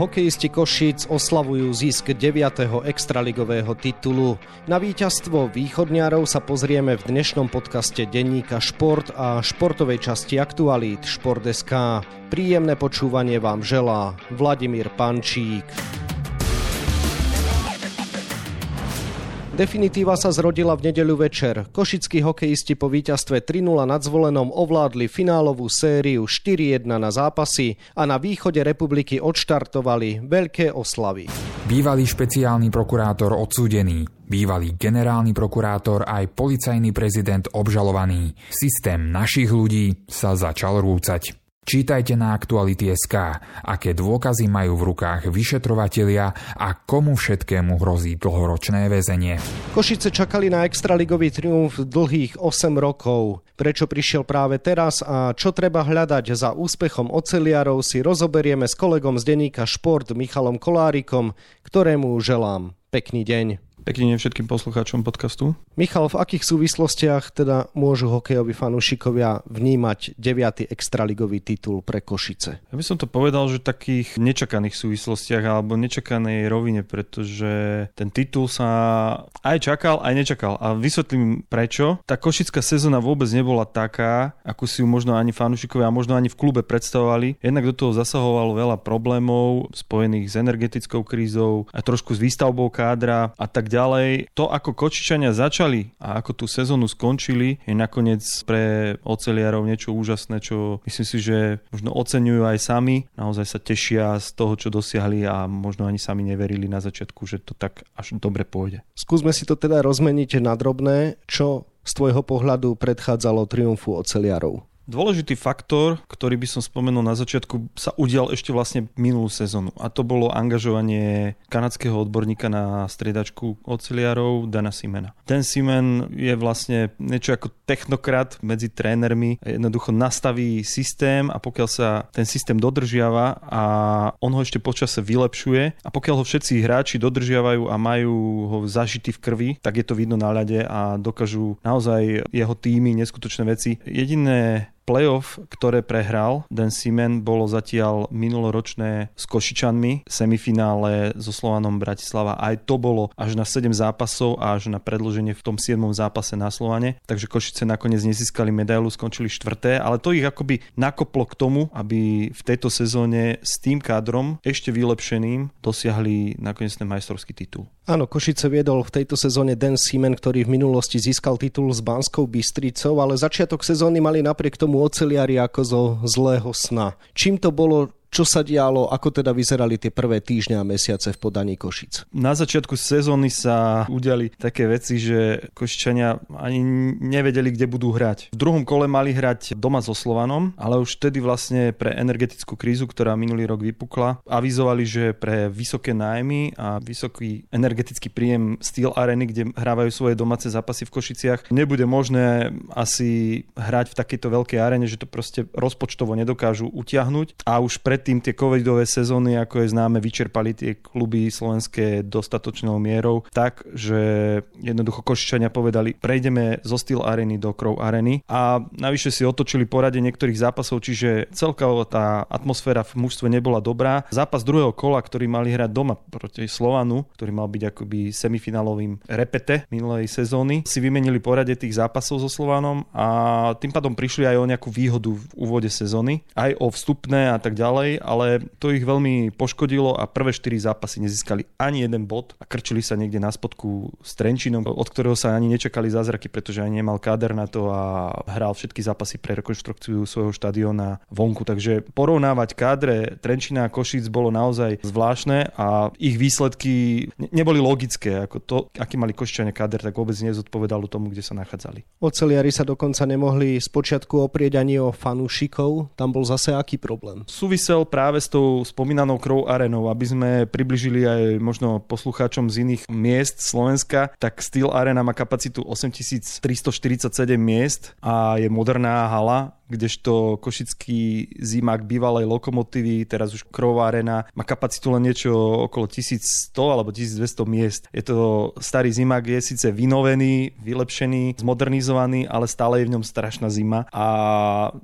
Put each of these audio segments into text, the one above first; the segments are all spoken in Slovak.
Hokejisti Košíc oslavujú zisk 9. extraligového titulu. Na víťazstvo východňárov sa pozrieme v dnešnom podcaste denníka Šport a športovej časti Aktualít Šport.sk. Príjemné počúvanie vám želá Vladimír Pančík. Definitíva sa zrodila v nedeľu večer. Košickí hokejisti po víťazstve 3-0 nad zvolenom ovládli finálovú sériu 4-1 na zápasy a na východe republiky odštartovali veľké oslavy. Bývalý špeciálny prokurátor odsúdený, bývalý generálny prokurátor aj policajný prezident obžalovaný. Systém našich ľudí sa začal rúcať. Čítajte na Aktuality.sk, aké dôkazy majú v rukách vyšetrovatelia a komu všetkému hrozí dlhoročné väzenie. Košice čakali na extraligový triumf dlhých 8 rokov. Prečo prišiel práve teraz a čo treba hľadať za úspechom oceliarov si rozoberieme s kolegom z denníka Šport Michalom Kolárikom, ktorému želám pekný deň. Pekný deň všetkým poslucháčom podcastu. Michal, v akých súvislostiach teda môžu hokejoví fanúšikovia vnímať 9. extraligový titul pre Košice? Ja by som to povedal, že takých nečakaných súvislostiach alebo nečakanej rovine, pretože ten titul sa aj čakal, aj nečakal. A vysvetlím prečo. Tá košická sezóna vôbec nebola taká, ako si ju možno ani fanúšikovia a možno ani v klube predstavovali. Jednak do toho zasahovalo veľa problémov spojených s energetickou krízou a trošku s výstavbou kádra a tak ďalej. To, ako Kočičania začali a ako tú sezónu skončili, je nakoniec pre oceliarov niečo úžasné, čo myslím si, že možno oceňujú aj sami. Naozaj sa tešia z toho, čo dosiahli a možno ani sami neverili na začiatku, že to tak až dobre pôjde. Skúsme si to teda rozmeniť na drobné. Čo z tvojho pohľadu predchádzalo triumfu oceliarov? Dôležitý faktor, ktorý by som spomenul na začiatku, sa udial ešte vlastne minulú sezónu. A to bolo angažovanie kanadského odborníka na striedačku oceliarov Dana Simena. Ten Simen je vlastne niečo ako technokrat medzi trénermi. Jednoducho nastaví systém a pokiaľ sa ten systém dodržiava a on ho ešte počase vylepšuje a pokiaľ ho všetci hráči dodržiavajú a majú ho zažitý v krvi, tak je to vidno na ľade a dokážu naozaj jeho týmy neskutočné veci. Jediné playoff, ktoré prehral Dan Simen, bolo zatiaľ minuloročné s Košičanmi, semifinále so Slovanom Bratislava. Aj to bolo až na 7 zápasov a až na predloženie v tom 7. zápase na Slovane. Takže Košice nakoniec nezískali medailu, skončili štvrté, ale to ich akoby nakoplo k tomu, aby v tejto sezóne s tým kádrom ešte vylepšeným dosiahli nakoniec ten majstrovský titul. Áno, Košice viedol v tejto sezóne Dan Seaman, ktorý v minulosti získal titul s Banskou Bystricou, ale začiatok sezóny mali napriek tomu oceliari ako zo zlého sna. Čím to bolo čo sa dialo, ako teda vyzerali tie prvé týždne a mesiace v podaní Košic? Na začiatku sezóny sa udiali také veci, že Košičania ani nevedeli, kde budú hrať. V druhom kole mali hrať doma so Slovanom, ale už vtedy vlastne pre energetickú krízu, ktorá minulý rok vypukla, avizovali, že pre vysoké nájmy a vysoký energetický príjem Steel Areny, kde hrávajú svoje domáce zápasy v Košiciach, nebude možné asi hrať v takejto veľkej arene, že to proste rozpočtovo nedokážu utiahnuť a už pred predtým tie covidové sezóny, ako je známe, vyčerpali tie kluby slovenské dostatočnou mierou, tak, že jednoducho Košičania povedali, prejdeme zo Steel Areny do Crow Areny a navyše si otočili porade niektorých zápasov, čiže celkovo tá atmosféra v mužstve nebola dobrá. Zápas druhého kola, ktorý mali hrať doma proti Slovanu, ktorý mal byť akoby semifinálovým repete minulej sezóny, si vymenili porade tých zápasov so Slovanom a tým pádom prišli aj o nejakú výhodu v úvode sezóny, aj o vstupné a tak ďalej ďalej, ale to ich veľmi poškodilo a prvé 4 zápasy nezískali ani jeden bod a krčili sa niekde na spodku s Trenčinom, od ktorého sa ani nečakali zázraky, pretože ani nemal káder na to a hral všetky zápasy pre rekonštrukciu svojho štadiona vonku. Takže porovnávať kádre Trenčina a Košic bolo naozaj zvláštne a ich výsledky neboli logické. Ako to, aký mali Košičania káder, tak vôbec nezodpovedalo tomu, kde sa nachádzali. Oceliari sa dokonca nemohli spočiatku oprieť ani o fanúšikov. Tam bol zase aký problém? Súvisel chcel práve s tou spomínanou Crow Arenou, aby sme približili aj možno poslucháčom z iných miest Slovenska, tak Steel Arena má kapacitu 8347 miest a je moderná hala, kdežto Košický zimák bývalej lokomotívy, teraz už Krová arena, má kapacitu len niečo okolo 1100 alebo 1200 miest. Je to starý zimák, je síce vynovený, vylepšený, zmodernizovaný, ale stále je v ňom strašná zima a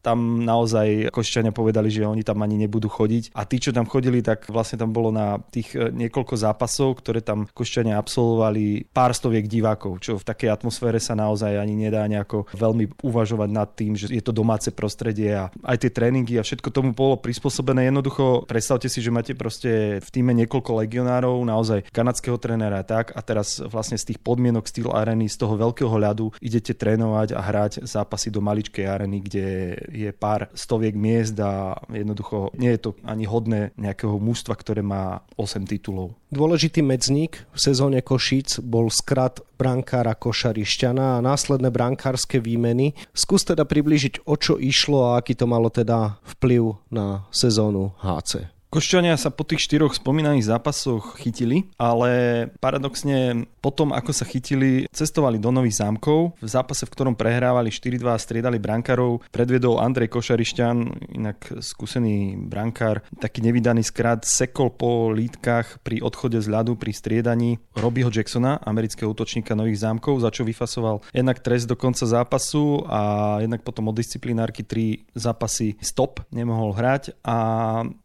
tam naozaj Košťania povedali, že oni tam ani nebudú chodiť a tí, čo tam chodili, tak vlastne tam bolo na tých e, niekoľko zápasov, ktoré tam Košťania absolvovali pár stoviek divákov, čo v takej atmosfére sa naozaj ani nedá nejako veľmi uvažovať nad tým, že je to domáce prostredie a aj tie tréningy a všetko tomu bolo prispôsobené. Jednoducho predstavte si, že máte proste v týme niekoľko legionárov, naozaj kanadského trénera tak a teraz vlastne z tých podmienok styl areny, z toho veľkého ľadu idete trénovať a hrať zápasy do maličkej areny, kde je pár stoviek miest a jednoducho nie je to ani hodné nejakého mužstva, ktoré má 8 titulov. Dôležitý medzník v sezóne Košíc bol skrat brankára Košarišťana a následné brankárske výmeny. Skús teda približiť, o čo išlo a aký to malo teda vplyv na sezónu HC. Košťania sa po tých štyroch spomínaných zápasoch chytili, ale paradoxne potom, ako sa chytili, cestovali do Nových zámkov. V zápase, v ktorom prehrávali 4-2 a striedali brankárov, predviedol Andrej Košarišťan, inak skúsený brankár, taký nevydaný skrat, sekol po lítkach pri odchode z ľadu, pri striedaní Robbieho Jacksona, amerického útočníka Nových zámkov, za čo vyfasoval jednak trest do konca zápasu a jednak potom od disciplinárky tri zápasy stop, nemohol hrať a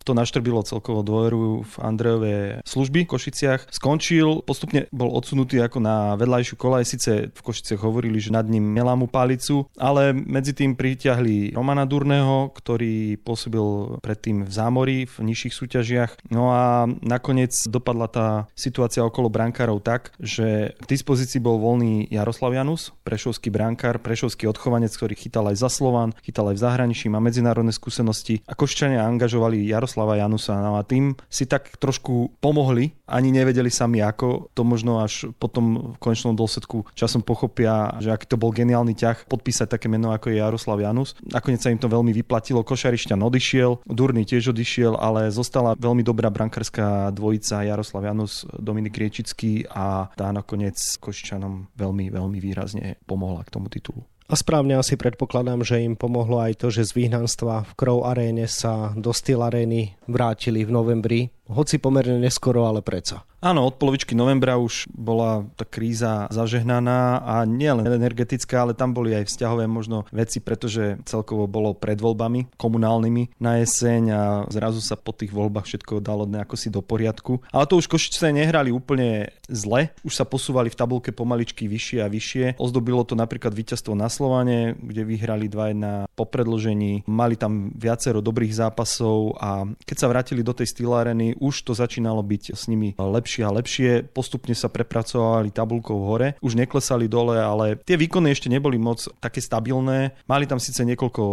to naštrbilo získalo celkovo dôveru v Andrejové služby v Košiciach. Skončil, postupne bol odsunutý ako na vedľajšiu kolaj, síce v Košiciach hovorili, že nad ním mu palicu, ale medzi tým pritiahli Romana Durného, ktorý pôsobil predtým v zámori v nižších súťažiach. No a nakoniec dopadla tá situácia okolo brankárov tak, že k dispozícii bol voľný Jaroslav Janus, prešovský brankár, prešovský odchovanec, ktorý chytal aj za Slovan, chytal aj v zahraničí, má medzinárodné skúsenosti a Koščania angažovali Jaroslava Janusa sa. No a tým si tak trošku pomohli, ani nevedeli sami ako, to možno až potom v konečnom dôsledku časom pochopia, že aký to bol geniálny ťah podpísať také meno ako je Jaroslav Janus. Nakoniec sa im to veľmi vyplatilo, Košarišťan odišiel, Durný tiež odišiel, ale zostala veľmi dobrá brankárská dvojica Jaroslav Janus, Dominik Riečický a tá nakoniec Koščanom veľmi, veľmi výrazne pomohla k tomu titulu. A správne asi predpokladám, že im pomohlo aj to, že z vyhnanstva v Crow aréne sa do Steel arény vrátili v novembri hoci pomerne neskoro, ale predsa. Áno, od polovičky novembra už bola tá kríza zažehnaná a nielen energetická, ale tam boli aj vzťahové možno veci, pretože celkovo bolo pred voľbami komunálnymi na jeseň a zrazu sa po tých voľbách všetko dalo nejako si do poriadku. Ale to už Košice nehrali úplne zle, už sa posúvali v tabulke pomaličky vyššie a vyššie. Ozdobilo to napríklad víťazstvo na Slovane, kde vyhrali 2-1 po predložení. Mali tam viacero dobrých zápasov a keď sa vrátili do tej stýlareny, už to začínalo byť s nimi lepšie a lepšie, postupne sa prepracovali tabulkou hore, už neklesali dole, ale tie výkony ešte neboli moc také stabilné. Mali tam síce niekoľko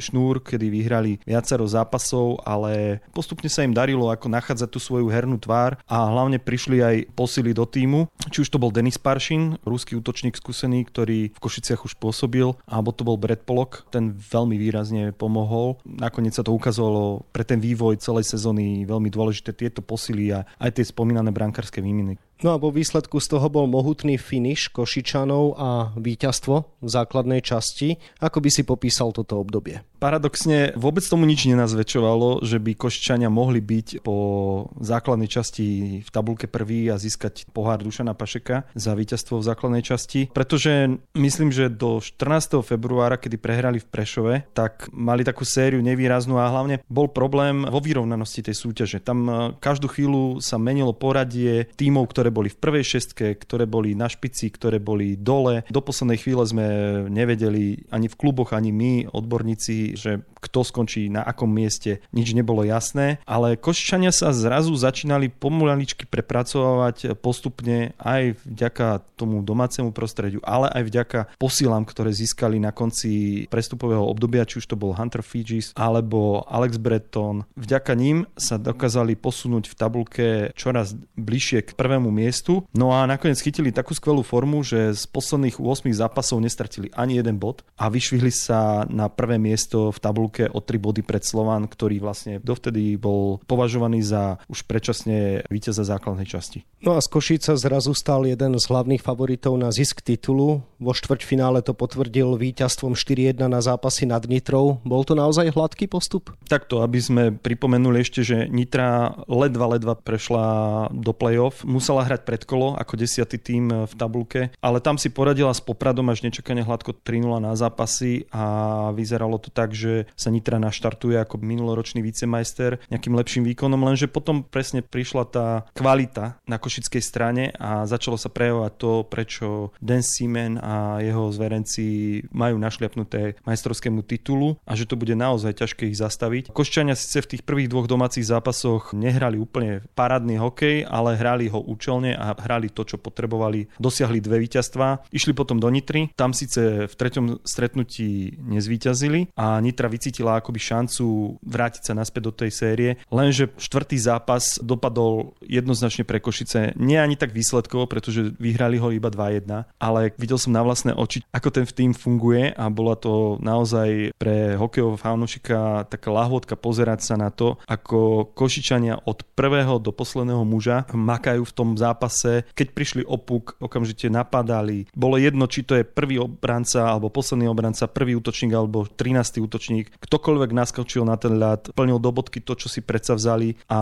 šnúr, kedy vyhrali viacero zápasov, ale postupne sa im darilo ako nachádzať tú svoju hernú tvár a hlavne prišli aj posily do týmu. Či už to bol Denis Paršin, ruský útočník skúsený, ktorý v Košiciach už pôsobil, alebo to bol Brett Pollock, ten veľmi výrazne pomohol. Nakoniec sa to ukázalo pre ten vývoj celej sezóny veľmi dôležité tieto posily a aj tie spomínané brankárske výmeny. No a vo výsledku z toho bol mohutný finish Košičanov a víťazstvo v základnej časti. Ako by si popísal toto obdobie? Paradoxne vôbec tomu nič nenazväčšovalo, že by Košičania mohli byť po základnej časti v tabulke prvý a získať pohár Dušana Pašeka za víťazstvo v základnej časti, pretože myslím, že do 14. februára, kedy prehrali v Prešove, tak mali takú sériu nevýraznú a hlavne bol problém vo vyrovnanosti tej súťaže. Tam eh, každú chvíľu sa menilo poradie tímov, ktoré ktoré boli v prvej šestke, ktoré boli na špici, ktoré boli dole. Do poslednej chvíle sme nevedeli ani v kluboch, ani my, odborníci, že kto skončí na akom mieste, nič nebolo jasné, ale Košičania sa zrazu začínali pomaličky prepracovať postupne aj vďaka tomu domácemu prostrediu, ale aj vďaka posílam, ktoré získali na konci prestupového obdobia, či už to bol Hunter Fijis alebo Alex Breton. Vďaka ním sa dokázali posunúť v tabulke čoraz bližšie k prvému miestu. No a nakoniec chytili takú skvelú formu, že z posledných 8 zápasov nestratili ani jeden bod a vyšvihli sa na prvé miesto v tabulke tabulke o 3 body pred Slovan, ktorý vlastne dovtedy bol považovaný za už predčasne víťaza základnej časti. No a z Košica zrazu stal jeden z hlavných favoritov na zisk titulu. Vo štvrťfinále to potvrdil víťazstvom 4-1 na zápasy nad Nitrou. Bol to naozaj hladký postup? Takto, aby sme pripomenuli ešte, že Nitra ledva, ledva prešla do play-off. Musela hrať predkolo ako desiatý tým v tabulke, ale tam si poradila s Popradom až nečakane hladko 3-0 na zápasy a vyzeralo to tak, že sa Nitra naštartuje ako minuloročný vicemajster nejakým lepším výkonom, lenže potom presne prišla tá kvalita na košickej strane a začalo sa prejavovať to, prečo Dan Seaman a jeho zverenci majú našliapnuté majstrovskému titulu a že to bude naozaj ťažké ich zastaviť. Košťania síce v tých prvých dvoch domácich zápasoch nehrali úplne parádny hokej, ale hrali ho účelne a hrali to, čo potrebovali. Dosiahli dve víťazstvá, išli potom do Nitry, tam síce v treťom stretnutí nezvíťazili a Nitra vycítila akoby šancu vrátiť sa naspäť do tej série, lenže štvrtý zápas dopadol jednoznačne pre Košice nie ani tak výsledkovo, pretože vyhrali ho iba 2-1, ale videl som na vlastné oči, ako ten tým funguje a bola to naozaj pre hokejového fanúšika taká lahôdka pozerať sa na to, ako Košičania od prvého do posledného muža makajú v tom zápase. Keď prišli opuk, okamžite napadali. Bolo jedno, či to je prvý obranca alebo posledný obranca, prvý útočník alebo 13. útočník. Ktokoľvek naskočil na ten ľad, plnil do bodky to, čo si predsa vzali a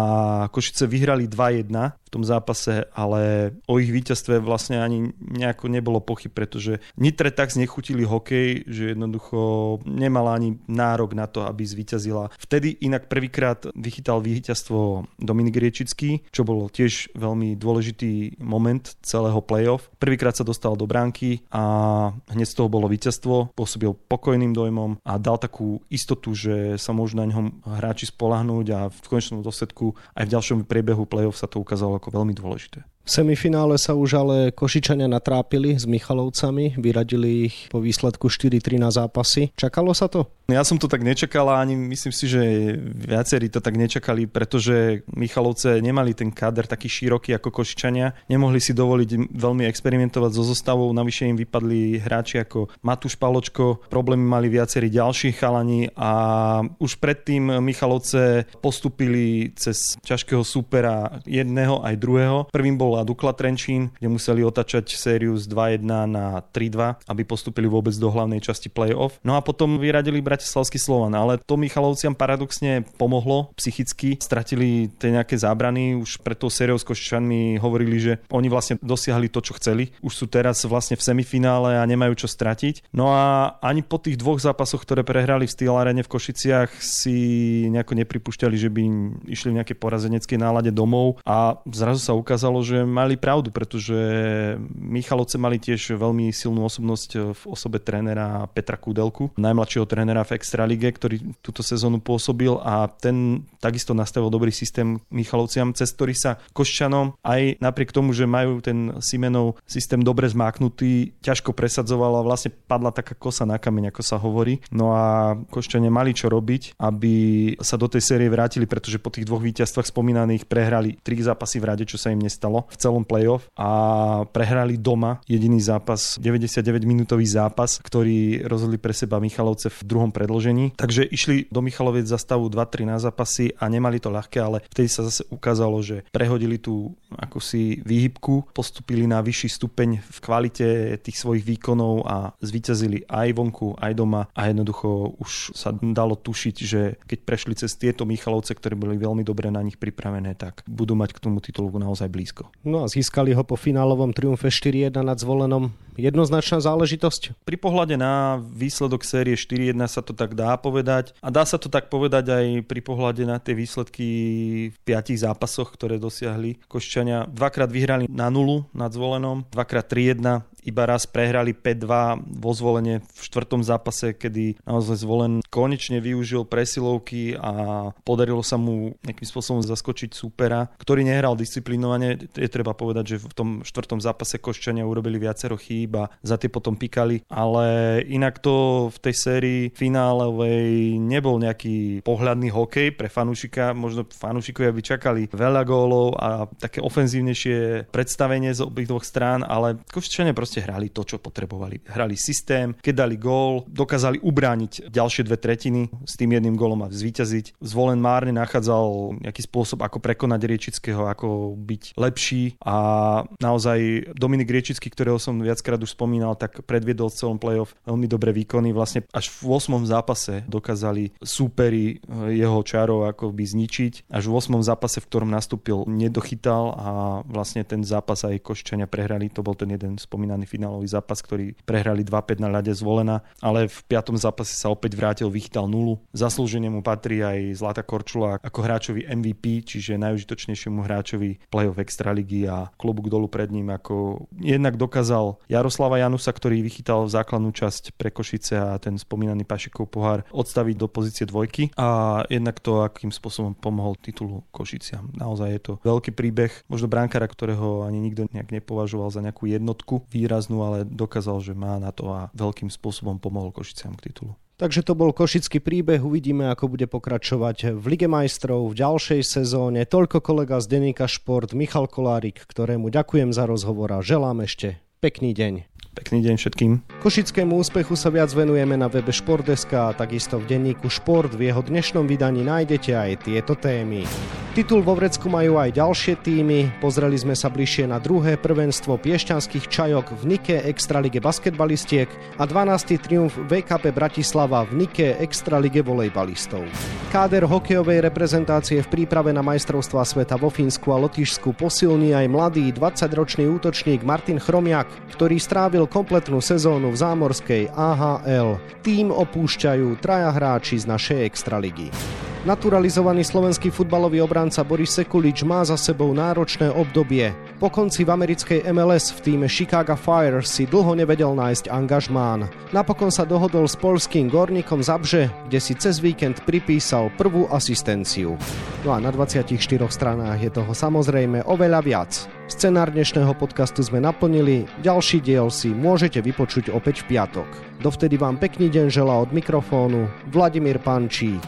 Košice vyhrali 2-1 v tom zápase, ale o ich víťazstve vlastne ani nejako nebolo pochyb, pretože Nitre tak znechutili hokej, že jednoducho nemala ani nárok na to, aby zvíťazila. Vtedy inak prvýkrát vychytal víťazstvo Dominik Riečický, čo bol tiež veľmi dôležitý moment celého playoff. Prvýkrát sa dostal do bránky a hneď z toho bolo víťazstvo, pôsobil pokojným dojmom a dal takú istotu, že sa môžu na ňom hráči spolahnúť a v konečnom dôsledku aj v ďalšom priebehu playoff sa to ukázalo ako veľmi dôležité. V semifinále sa už ale Košičania natrápili s Michalovcami, vyradili ich po výsledku 4-3 na zápasy. Čakalo sa to? Ja som to tak nečakala, ani myslím si, že viacerí to tak nečakali, pretože Michalovce nemali ten káder taký široký ako Košičania. Nemohli si dovoliť veľmi experimentovať so zostavou, navyše im vypadli hráči ako Matúš Paločko, problémy mali viacerí ďalší chalani a už predtým Michalovce postupili cez ťažkého supera jedného aj druhého. Prvým bol Dukla Trenčín, kde museli otačať sériu z 2-1 na 3-2, aby postupili vôbec do hlavnej časti play-off. No a potom vyradili Bratislavský Slovan, ale to Michalovciam paradoxne pomohlo psychicky, stratili tie nejaké zábrany, už pred tou sériou s Košičanmi hovorili, že oni vlastne dosiahli to, čo chceli. Už sú teraz vlastne v semifinále a nemajú čo stratiť. No a ani po tých dvoch zápasoch, ktoré prehrali v Steel Arene v Košiciach, si nejako nepripúšťali, že by išli v nejaké porazeneckej nálade domov a zrazu sa ukázalo, že mali pravdu, pretože Michalovce mali tiež veľmi silnú osobnosť v osobe trénera Petra Kudelku, najmladšieho trénera v Extralige, ktorý túto sezónu pôsobil a ten takisto nastavil dobrý systém Michalovciam, cez ktorý sa Koščanom aj napriek tomu, že majú ten Simenov systém dobre zmáknutý, ťažko presadzoval a vlastne padla taká kosa na kameň, ako sa hovorí. No a Koščania mali čo robiť, aby sa do tej série vrátili, pretože po tých dvoch víťazstvách spomínaných prehrali tri zápasy v rade, čo sa im nestalo v celom playoff a prehrali doma jediný zápas, 99-minútový zápas, ktorý rozhodli pre seba Michalovce v druhom predložení. Takže išli do Michaloviec za stavu 2-3 na zápasy a nemali to ľahké, ale vtedy sa zase ukázalo, že prehodili tú ako si výhybku, postupili na vyšší stupeň v kvalite tých svojich výkonov a zvíťazili aj vonku, aj doma a jednoducho už sa dalo tušiť, že keď prešli cez tieto Michalovce, ktoré boli veľmi dobre na nich pripravené, tak budú mať k tomu titulu naozaj blízko. No a získali ho po finálovom triumfe 4-1 nad zvolenom jednoznačná záležitosť? Pri pohľade na výsledok série 4-1 sa to tak dá povedať a dá sa to tak povedať aj pri pohľade na tie výsledky v piatich zápasoch, ktoré dosiahli Koščania. Dvakrát vyhrali na nulu nad zvolenom, dvakrát 3-1 iba raz prehrali 5-2 vo zvolenie v štvrtom zápase, kedy naozaj zvolen konečne využil presilovky a podarilo sa mu nejakým spôsobom zaskočiť súpera, ktorý nehral disciplinovane. Je treba povedať, že v tom štvrtom zápase Koščania urobili viacero chýb a za tie potom pikali, ale inak to v tej sérii finálovej nebol nejaký pohľadný hokej pre fanúšika. Možno fanúšikovia by čakali veľa gólov a také ofenzívnejšie predstavenie z obých dvoch strán, ale Koščania proste proste hrali to, čo potrebovali. Hrali systém, keď dali gól, dokázali ubrániť ďalšie dve tretiny s tým jedným gólom a zvíťaziť. Zvolen márne nachádzal nejaký spôsob, ako prekonať Riečického, ako byť lepší a naozaj Dominik Riečický, ktorého som viackrát už spomínal, tak predviedol v celom playoff veľmi dobré výkony. Vlastne až v 8. zápase dokázali súperi eh, jeho čarov ako by zničiť. Až v 8. zápase, v ktorom nastúpil, nedochytal a vlastne ten zápas aj Koščania prehrali. To bol ten jeden spomínaný finálový zápas, ktorý prehrali 2-5 na ľade zvolená, ale v 5. zápase sa opäť vrátil, vychytal nulu. Zaslúžene mu patrí aj Zlata Korčula ako hráčovi MVP, čiže najužitočnejšiemu hráčovi play-off Extraligy a klobúk dolu pred ním, ako jednak dokázal Jaroslava Janusa, ktorý vychytal základnú časť pre Košice a ten spomínaný Pašikov pohár odstaviť do pozície dvojky a jednak to, akým spôsobom pomohol titulu Košiciam. Naozaj je to veľký príbeh, možno bránkara, ktorého ani nikto nejak nepovažoval za nejakú jednotku výraznú, ale dokázal, že má na to a veľkým spôsobom pomohol Košiciam k titulu. Takže to bol košický príbeh, uvidíme, ako bude pokračovať v Lige majstrov v ďalšej sezóne. Toľko kolega z Deníka Šport Michal Kolárik, ktorému ďakujem za rozhovor a želám ešte pekný deň. Pekný deň všetkým. Košickému úspechu sa viac venujeme na webe Športdeska a takisto v denníku Šport. V jeho dnešnom vydaní nájdete aj tieto témy. Titul vo Vrecku majú aj ďalšie týmy. Pozreli sme sa bližšie na druhé prvenstvo piešťanských čajok v Nike Extralige basketbalistiek a 12. triumf VKP Bratislava v Nike Extralige volejbalistov. Káder hokejovej reprezentácie v príprave na majstrovstvá sveta vo Fínsku a Lotyšsku posilní aj mladý 20-ročný útočník Martin Chromiak, ktorý kompletnú sezónu v zámorskej AHL. Tým opúšťajú traja hráči z našej extraligy. Naturalizovaný slovenský futbalový obranca Boris Sekulič má za sebou náročné obdobie. Po konci v americkej MLS v týme Chicago Fire si dlho nevedel nájsť angažmán. Napokon sa dohodol s polským Gornikom Zabže, kde si cez víkend pripísal prvú asistenciu. No a na 24 stranách je toho samozrejme oveľa viac. Scenár dnešného podcastu sme naplnili, ďalší diel si môžete vypočuť opäť v piatok. Dovtedy vám pekný deň želá od mikrofónu Vladimír Pančík.